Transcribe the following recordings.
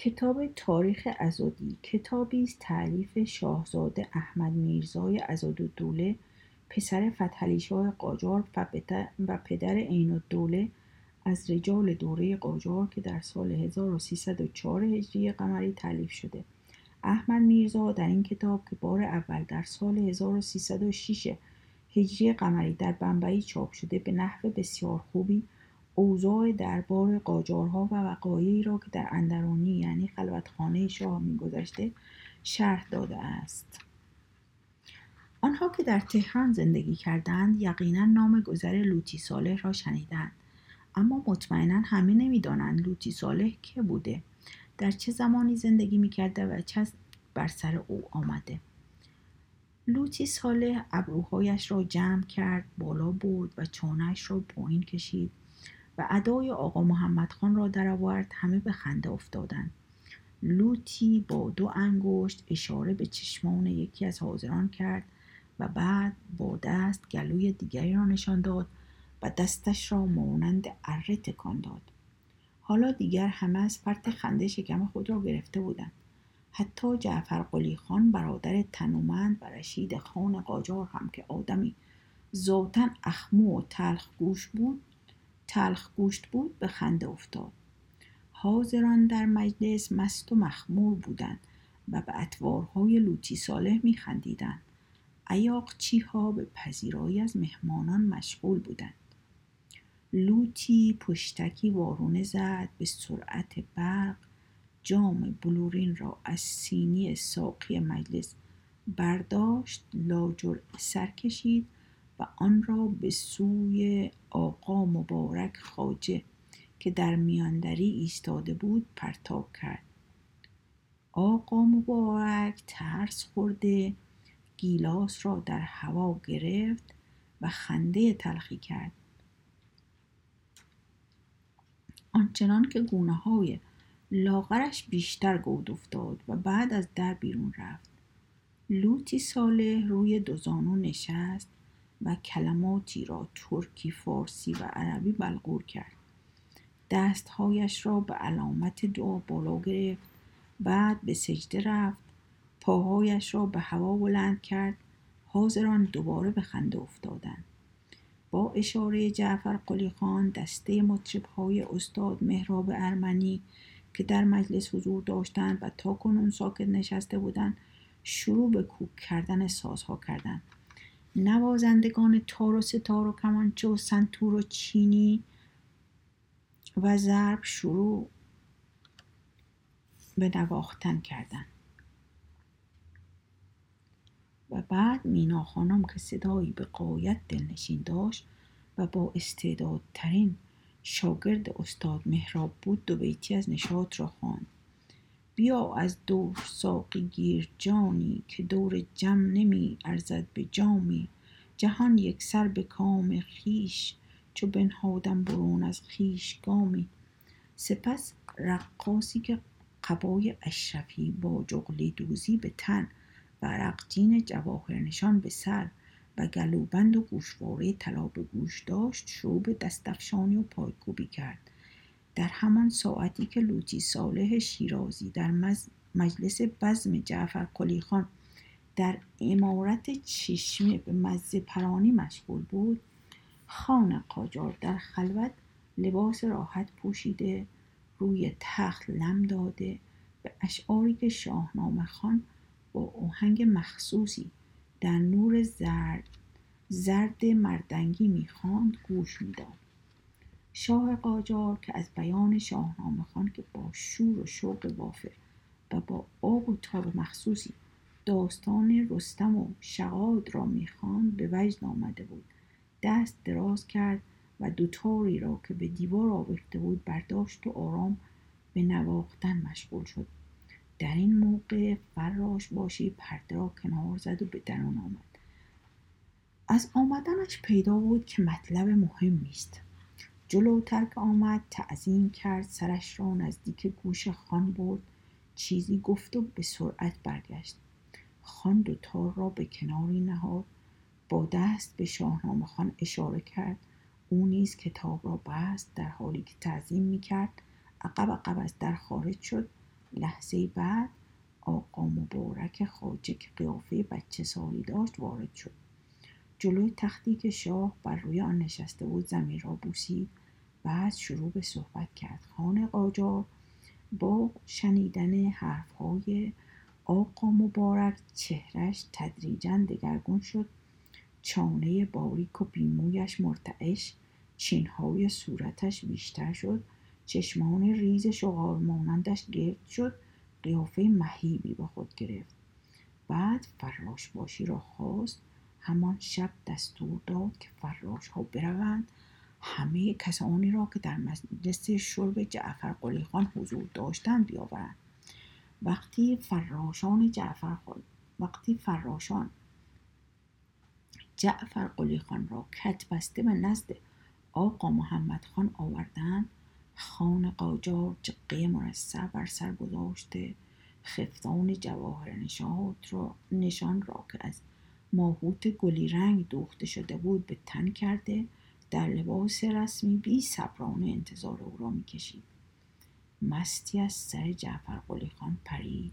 کتاب تاریخ ازادی کتابی است تعلیف شاهزاده احمد میرزای دوله پسر فتحعلی شاه قاجار و پدر عین الدوله از رجال دوره قاجار که در سال 1304 هجری قمری تعلیف شده. احمد میرزا در این کتاب که بار اول در سال 1306 هجری قمری در بمبئی چاپ شده به نحو بسیار خوبی اوضاع دربار قاجارها و وقایعی را که در اندرونی یعنی خلوتخانه شاه میگذشته شرح داده است. آنها که در تهران زندگی کردند یقینا نام گذر لوتی صالح را شنیدند. اما مطمئنا همه نمی‌دانند لوتی صالح که بوده در چه زمانی زندگی می‌کرده و چه بر سر او آمده. لوتی صالح ابروهایش را جمع کرد بالا برد و چانهش را پایین کشید. و ادای آقا محمد خان را درآورد همه به خنده افتادند. لوتی با دو انگشت اشاره به چشمان یکی از حاضران کرد و بعد با دست گلوی دیگری را نشان داد و دستش را مانند اره تکان داد. حالا دیگر همه از فرط خنده شکم خود را گرفته بودند. حتی جعفر قلی خان برادر تنومند و رشید خان قاجار هم که آدمی ذاتا اخمو و تلخ گوش بود تلخ گوشت بود به خنده افتاد. حاضران در مجلس مست و مخمور بودند و به اطوارهای لوتی صالح میخندیدند ایاقچی ها به پذیرایی از مهمانان مشغول بودند. لوتی پشتکی وارونه زد به سرعت برق. جام بلورین را از سینی ساقی مجلس برداشت لاجر سر کشید و آن را به سوی آقا مبارک خاجه که در میاندری ایستاده بود پرتاب کرد. آقا مبارک ترس خورده گیلاس را در هوا گرفت و خنده تلخی کرد. آنچنان که گونه های لاغرش بیشتر گود افتاد و بعد از در بیرون رفت. لوتی صالح روی دو زانو نشست و کلماتی را ترکی فارسی و عربی بلغور کرد. دستهایش را به علامت دعا بالا گرفت. بعد به سجده رفت. پاهایش را به هوا بلند کرد. حاضران دوباره به خنده افتادند. با اشاره جعفر قلی خان دسته مطرب های استاد مهراب ارمنی که در مجلس حضور داشتند و تا کنون ساکت نشسته بودند شروع به کوک کردن سازها کردند. نوازندگان تار و ستار و کمانچه و سنتور و چینی و ضرب شروع به نواختن کردند و بعد مینا خانم که صدایی به قایت دلنشین داشت و با استعدادترین شاگرد استاد مهراب بود دو بیتی از نشاط را خواند. بیا از دور ساقی گیر جانی که دور جم نمی ارزد به جامی. جهان یک سر به کام خیش چو بنهادم برون از خیش گامی. سپس رقاصی که قبای اشرفی با جغلی دوزی به تن و رقجین جواهر نشان به سر و گلوبند و گوشواره طلا به گوش داشت شروع به دستفشانی و پایکوبی کرد. در همان ساعتی که لوتی صالح شیرازی در مجلس بزم جعفر قلی خان در امارت چشمه به مزه پرانی مشغول بود خان قاجار در خلوت لباس راحت پوشیده روی تخت لم داده به اشعاری که شاهنامه خان با اوهنگ مخصوصی در نور زرد زرد مردنگی می‌خواند گوش می‌داد. شاه قاجار که از بیان شاهنامه خان که با شور و شوق وافر و با آب و تاب مخصوصی داستان رستم و شقاد را می‌خواند به وجد آمده بود. دست دراز کرد و دوتاری را که به دیوار آویخته بود برداشت و آرام به نواختن مشغول شد. در این موقع فراش باشی پرده را کنار زد و به درون آمد. از آمدنش پیدا بود که مطلب مهمی است جلوتر که آمد تعظیم کرد سرش را نزدیک گوش خان برد چیزی گفت و به سرعت برگشت. خان دوتار را به کناری نهاد با دست به شاهنامه خان اشاره کرد. او نیز کتاب را بست در حالی که تعظیم می‌کرد عقب عقب از در خارج شد. لحظه بعد آقا مبارک خاجه که قیافه بچه سالی داشت وارد شد. جلوی تختی که شاه بر روی آن نشسته بود زمین را بوسید. بعد شروع به صحبت کرد. خان قاجار با شنیدن حرفهای آقا مبارک چهرش تدریجا دگرگون شد. چانه باریک و بیمویش مرتعش چینهای صورتش بیشتر شد. چشمان ریز شغال مانندش گرد شد. قیافه مهیبی به خود گرفت. بعد فراش باشی را خواست. همان شب دستور داد که فراش ها بروند. همه کسانی را که در مجلس شرب جعفر قلی خان حضور داشتند بیاورند. وقتی فراشان جعفر وقتی فراشان جعفر قلی خان را کت بسته به نزد آقا محمد خان آوردند خان قاجار جقه مرصع بر سر گذاشته خفتان جواهر نشات را نشان را که از ماهوت گلی رنگ دوخته شده بود به تن کرده در لباس رسمی بی صبرانه انتظار او را می‌کشید. مستی از سر جعفر قلی خان پرید.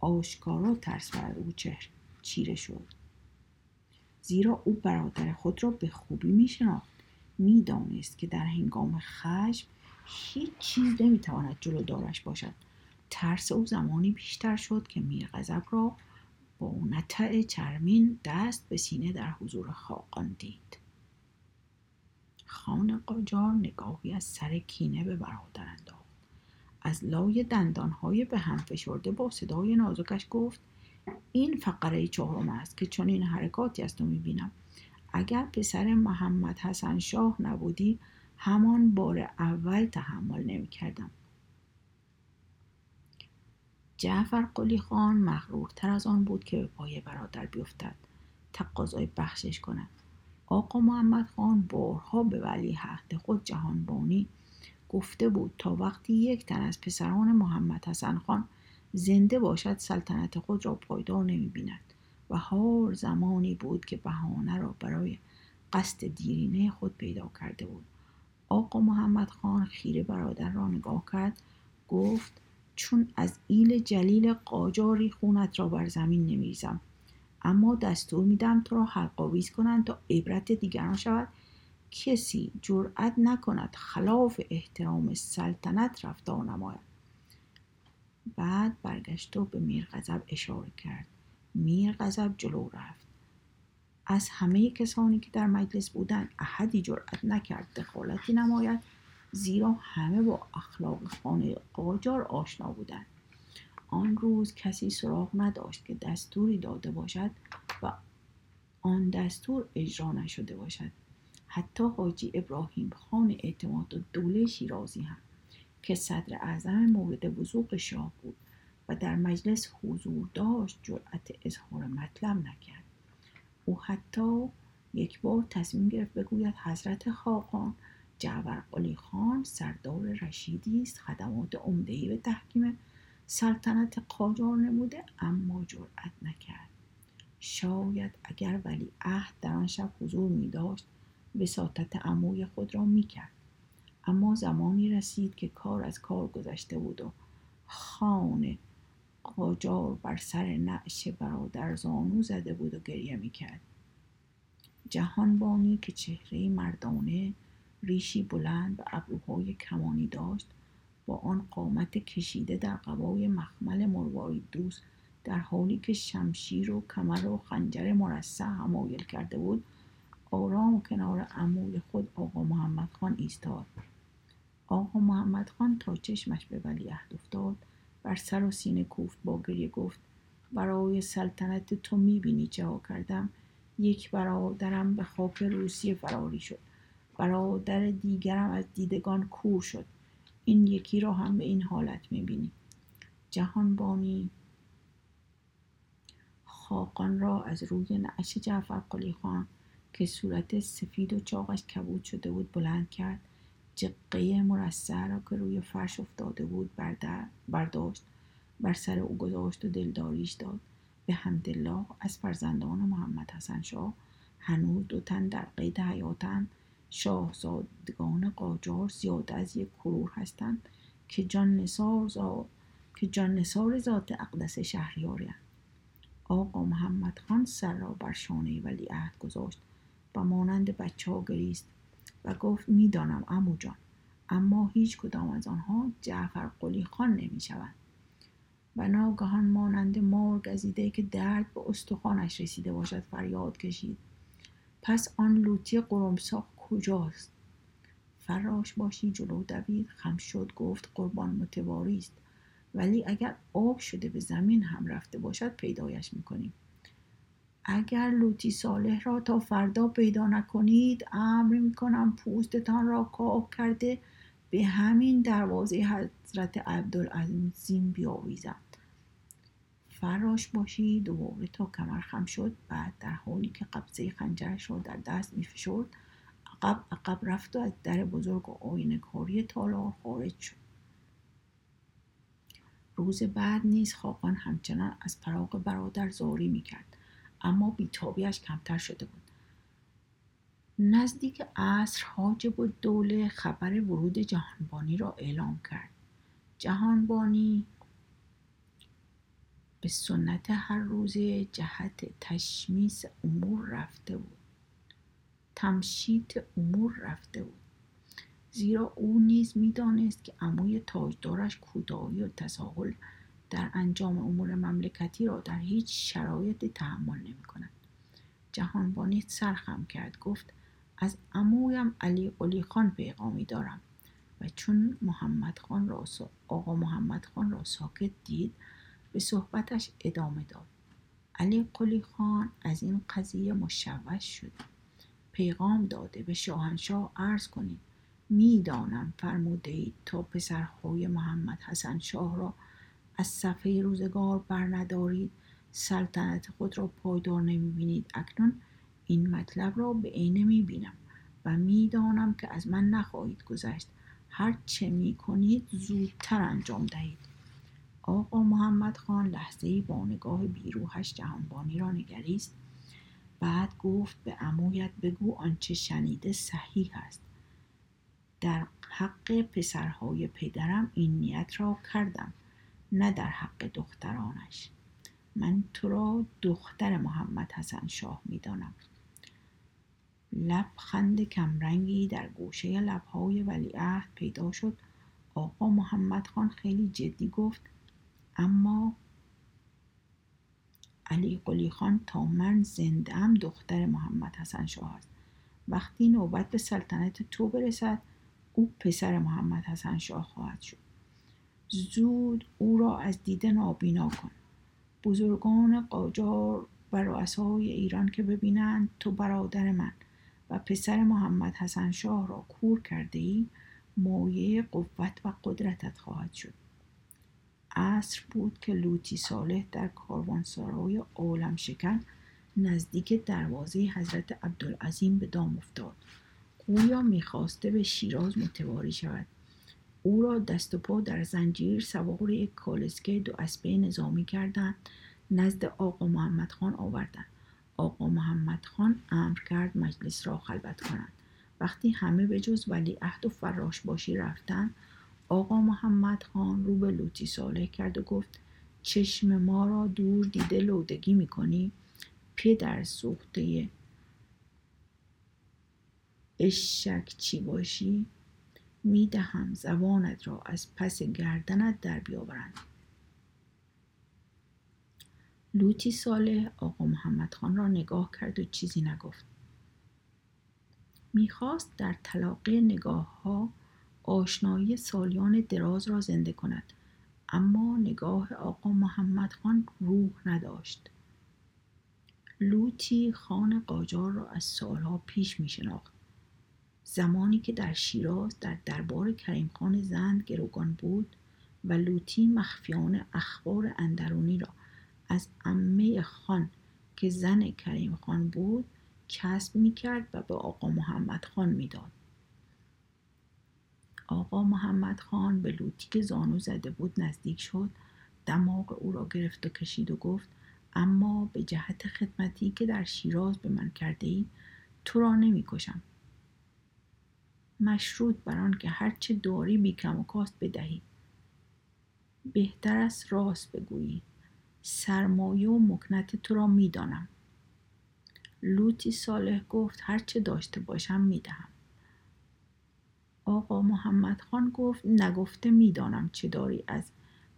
آشکارا ترس بر او چهر چیره شد. زیرا او برادر خود را به خوبی میشناخت. می‌دانست که در هنگام خشم هیچ چیز نمی‌تواند جلو دارش باشد. ترس او زمانی بیشتر شد که میر را با نطع چرمین دست به سینه در حضور خاقان دید. خان قاجار نگاهی از سر کینه به برادر انداخت. از لای دندانهای به هم فشرده با صدای نازکش گفت این فقره چهارم است که چون این حرکاتی از تو می‌بینم. اگر پسر محمد حسن شاه نبودی همان بار اول تحمل نمی کردم. جعفر قلی خان مغرورتر از آن بود که به پای برادر بیفتد. تقاضای بخشش کند. آقا محمد خان بارها به ولی عهد خود جهانبانی گفته بود تا وقتی یک تن از پسران محمد حسن خان زنده باشد سلطنت خود را پایدار نمی بیند و هر زمانی بود که بهانه را برای قصد دیرینه خود پیدا کرده بود. آقا محمد خان خیره برادر را نگاه کرد گفت چون از ایل جلیل قاجاری خونت را بر زمین نمیریزم. اما دستور میدم تو را حلقاویز کنند تا عبرت دیگران شود. کسی جرأت نکند خلاف احترام سلطنت رفتار نماید. بعد برگشت و به میر غضب اشاره کرد. میر غضب جلو رفت. از همه کسانی که در مجلس بودند احدی جرأت نکرد دخالتی نماید زیرا همه با اخلاق خانه قاجار آشنا بودند. آن روز کسی سراغ نداشت که دستوری داده باشد و آن دستور اجرا نشده باشد. حتی حاجی ابراهیم خان اعتماد و دوله شیرازی هم که صدر اعظم مورد وضوق شاه بود و در مجلس حضور داشت جرأت اظهار مطلب نکرد. او حتی یک بار تصمیم گرفت بگوید حضرت خاقان جعفر قلی خان سردار رشیدی است خدمات عمدهای به تحکیم سلطنت قاجار نموده اما جرأت نکرد. شاید اگر ولی عهد در آن شب حضور می داشت وساطت عموی خود را می کرد اما زمانی رسید که کار از کار گذشته بود و خان قاجار بر سر نعش برادر زانو زده بود و گریه می کرد جهانبانی که چهره مردانه ریشی بلند و ابروهای کمانی داشت با آن قامت کشیده در قبای مخمل مروارید دوست در حالی که شمشیر و کمر و خنجر مرصع همایل کرده بود آرام کنار عموی خود آقا محمد خان ایستاد. آقا محمد خان تا چشمش به ولیعهد افتاد بر سر و سینه کوفت با گریه گفت برای سلطنت تو می‌بینی چه کردم؟ یک برادرم به خاک روسیه فراری شد. برادر دیگرم از دیدگان کور شد. این یکی را هم به این حالت می‌بینی. جهانبانی. خاقان را از روی نعش جعفر قلی خان که صورت سفید و چاقش کبود شده بود بلند کرد. جقه مرصع را که روی فرش افتاده بود برداشت بر سر او گذاشت و دلداریش داد. به حمدالله از فرزندان محمد حسن شاه هنوز دو تن در قید حیاتند. شاهزادگان قاجار زیاده از یک کرور هستند که جان نسار که جان نثار ذات اقدس شهریاری آقا محمد خان سر را بر شانه ولیعهد گذاشت و مانند بچه ها گریست و گفت می‌دانم امو جان اما هیچ کدام از آنها جعفر قلی خان نمی شوند و ناگهان مانند مار گزیده که درد به استخوانش رسیده باشد فریاد کشید. پس آن لوتی قرمساق کجاست؟ فراش باشی جلو دوید خم شد گفت قربان متواری است ولی اگر آب شده به زمین هم رفته باشد پیدایش می‌کنیم. اگر لوتی صالح را تا فردا پیدا نکنید امر می‌کنم پوستتان را کاه کرده به همین دروازه حضرت عبدالعظیم بیاویزم. فراش باشی دوباره تا کمر خم شد بعد در حالی که قبضه خنجرش را در دست میفشرد عقب عقب رفت و از در بزرگ و آینه کاری تالار خارج شد. روز بعد نیز خاقان همچنان از فراغ برادر زاری می‌کرد اما بیتابیش کمتر شده بود. نزدیک عصر حاجب و دوله خبر ورود جهانبانی را اعلام کرد. جهانبانی به سنت هر روزه جهت تشمیس امور رفته بود. تمشیت امور رفته بود. زیرا او نیز می‌دانست که عموی تاجدارش کوتاهی و تساهل در انجام امور مملکتی را در هیچ شرایطی تحمل نمی کند. جهانبانی سرخم کرد. گفت از امویم علی قلی خان پیغامی دارم و چون محمد خان را آقا محمد خان را ساکت دید به صحبتش ادامه داد. علی قلی خان از این قضیه مشوش شده پیغام داده. به شاهنشاه عرض کنید می‌دانم فرموده اید تا پسرهای محمد حسن شاه را از صفحه روزگار برندارید. سلطنت خود را پایدار نمی‌بینید. اکنون این مطلب را به عینه می‌بینم و می‌دانم که از من نخواهید گذشت. هر چه می کنید زودتر انجام دهید. آقا محمد خان لحظه با نگاه بیروحش جهانبانی را نگریست. بعد گفت به امویت بگو آنچه شنیده صحیح است. در حق پسرهای پدرم این نیت را کردم نه در حق دخترانش. من تو را دختر محمد حسن شاه می‌دانم. لبخند کمرنگی در گوشه لبهای ولیعهد پیدا شد. آقا محمد خان خیلی جدی گفت اما علی قلی خان تا من زنده ام دختر محمد حسن شاه است. وقتی نوبت به سلطنت تو برسد او پسر محمد حسن شاه خواهد شد. زود او را از دیده نابینا کن. بزرگان قاجار و رؤسای ایران که ببینند تو برادر من و پسر محمد حسن شاه را کور کرده ای مایه قوت و قدرتت خواهد شد. عصر بود که لوتی صالح در کاروانسرای عالم شکن نزدیک دروازه حضرت عبدالعظیم به دام افتاد. گویا می‌خواسته به شیراز متواری شود. او را دست و پا در زنجیر سوار یک کالسکه دو اسبه نظامی کردند نزد آقا محمد خان آوردند. آقا محمد خان امر کرد مجلس را خلوت کنند. وقتی همه به جز ولی عهد و فراش باشی رفتند آقا محمد خان رو به لوتی صالح کرد و گفت چشم ما را دور دیده لودگی می‌کنی؟ پدر سوخته اشک چی باشی؟ می‌دهم زبانت را از پس گردنت در بیاورند. لوتی صالح آقا محمد خان را نگاه کرد و چیزی نگفت. می‌خواست در تلاقی نگاه ها آشنایی سالیان دراز را زنده کند. اما نگاه آقا محمد خان روح نداشت. لوتی خان قاجار را از سالها پیش می شناخت زمانی که در شیراز در دربار کریم خان زند گروگان بود و لوتی مخفیانه اخبار اندرونی را از امه خان که زن کریم خان بود کسب می کرد و به آقا محمد خان می‌داد. آقا محمد خان به لوتی که زانو زده بود نزدیک شد دماغ او را گرفت و کشید و گفت اما به جهت خدمتی که در شیراز به من کرده ای تو را نمی کشم. مشروط بر آن که هرچه داری بی کم و کاست بدهی. بهتر است راست بگویی. سرمایه و مکنت تو را می‌دانم لوتی صالح گفت هرچه داشته باشم می‌دهم آقا محمد خان گفت نگفته می‌دانم چه داری از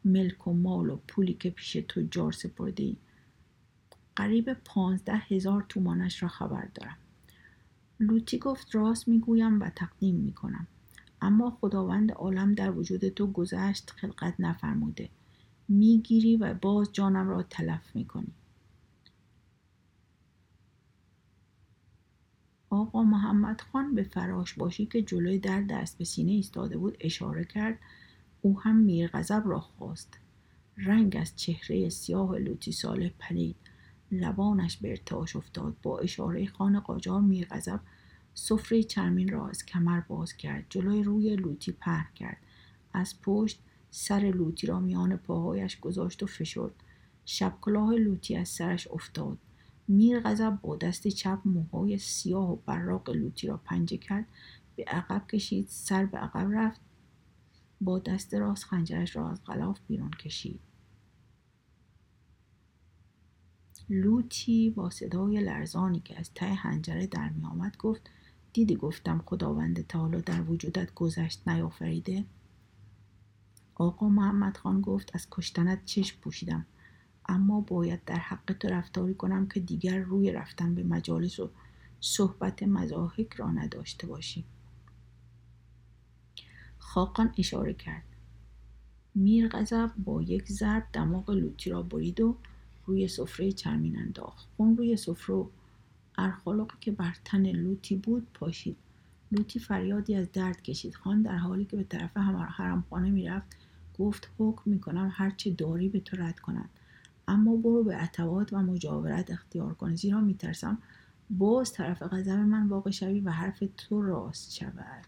ملک و مال و پولی که پیش تجار سپرده ای قریب پانزده هزار تومانش را خبر دارم. لوتی گفت راست می‌گویم و تقدیم می‌کنم. اما خداوند عالم در وجود تو گذشت خلقت نفرموده. می‌گیری و باز جانم را تلف می‌کنی. آقا محمد خان به فراش باشی که جلوی در دست به سینه ایستاده بود اشاره کرد. او هم میر غضب را خواست. رنگ از چهره سیاه لوتی ساله پلید. لبانش به ارتعاش افتاد. با اشاره خان قاجار میر غضب سفره چرمین را از کمر باز کرد. جلوی روی لوتی پهن کرد. از پشت سر لوتی را میان پاهایش گذاشت و فشرد. شب کلاه لوتی از سرش افتاد. میر غضب با دست چپ موهای سیاه و براق لوتی را پنجه کرد به عقب کشید سر به عقب رفت با دست راست خنجرش را از غلاف بیرون کشید. لوتی با صدای لرزانی که از ته هنجره در می آمد گفت دیدی گفتم خداوند تعالی در وجودت گذشت نیافریده؟ آقا محمد خان گفت از کشتنت چشم پوشیدم. اما باید در حق تو رفتاری کنم که دیگر روی رفتن به مجالس و صحبت مزاحک را نداشته باشی. خاقان اشاره کرد. میر غضب با یک ضرب دماغ لوتی را برید و روی سفره چرمین انداخت. خون روی سفره و ارخالقی که بر تن لوتی بود پاشید. لوتی فریادی از درد کشید. خان در حالی که به طرف حرمخانه می‌رفت گفت حکم می‌کنم هرچه داری به تو رد کنند اما برو به اطوات و مجاورت اختیار کن زیرا میترسم باز طرف غضب من واقع شوی و حرف تو راست شود.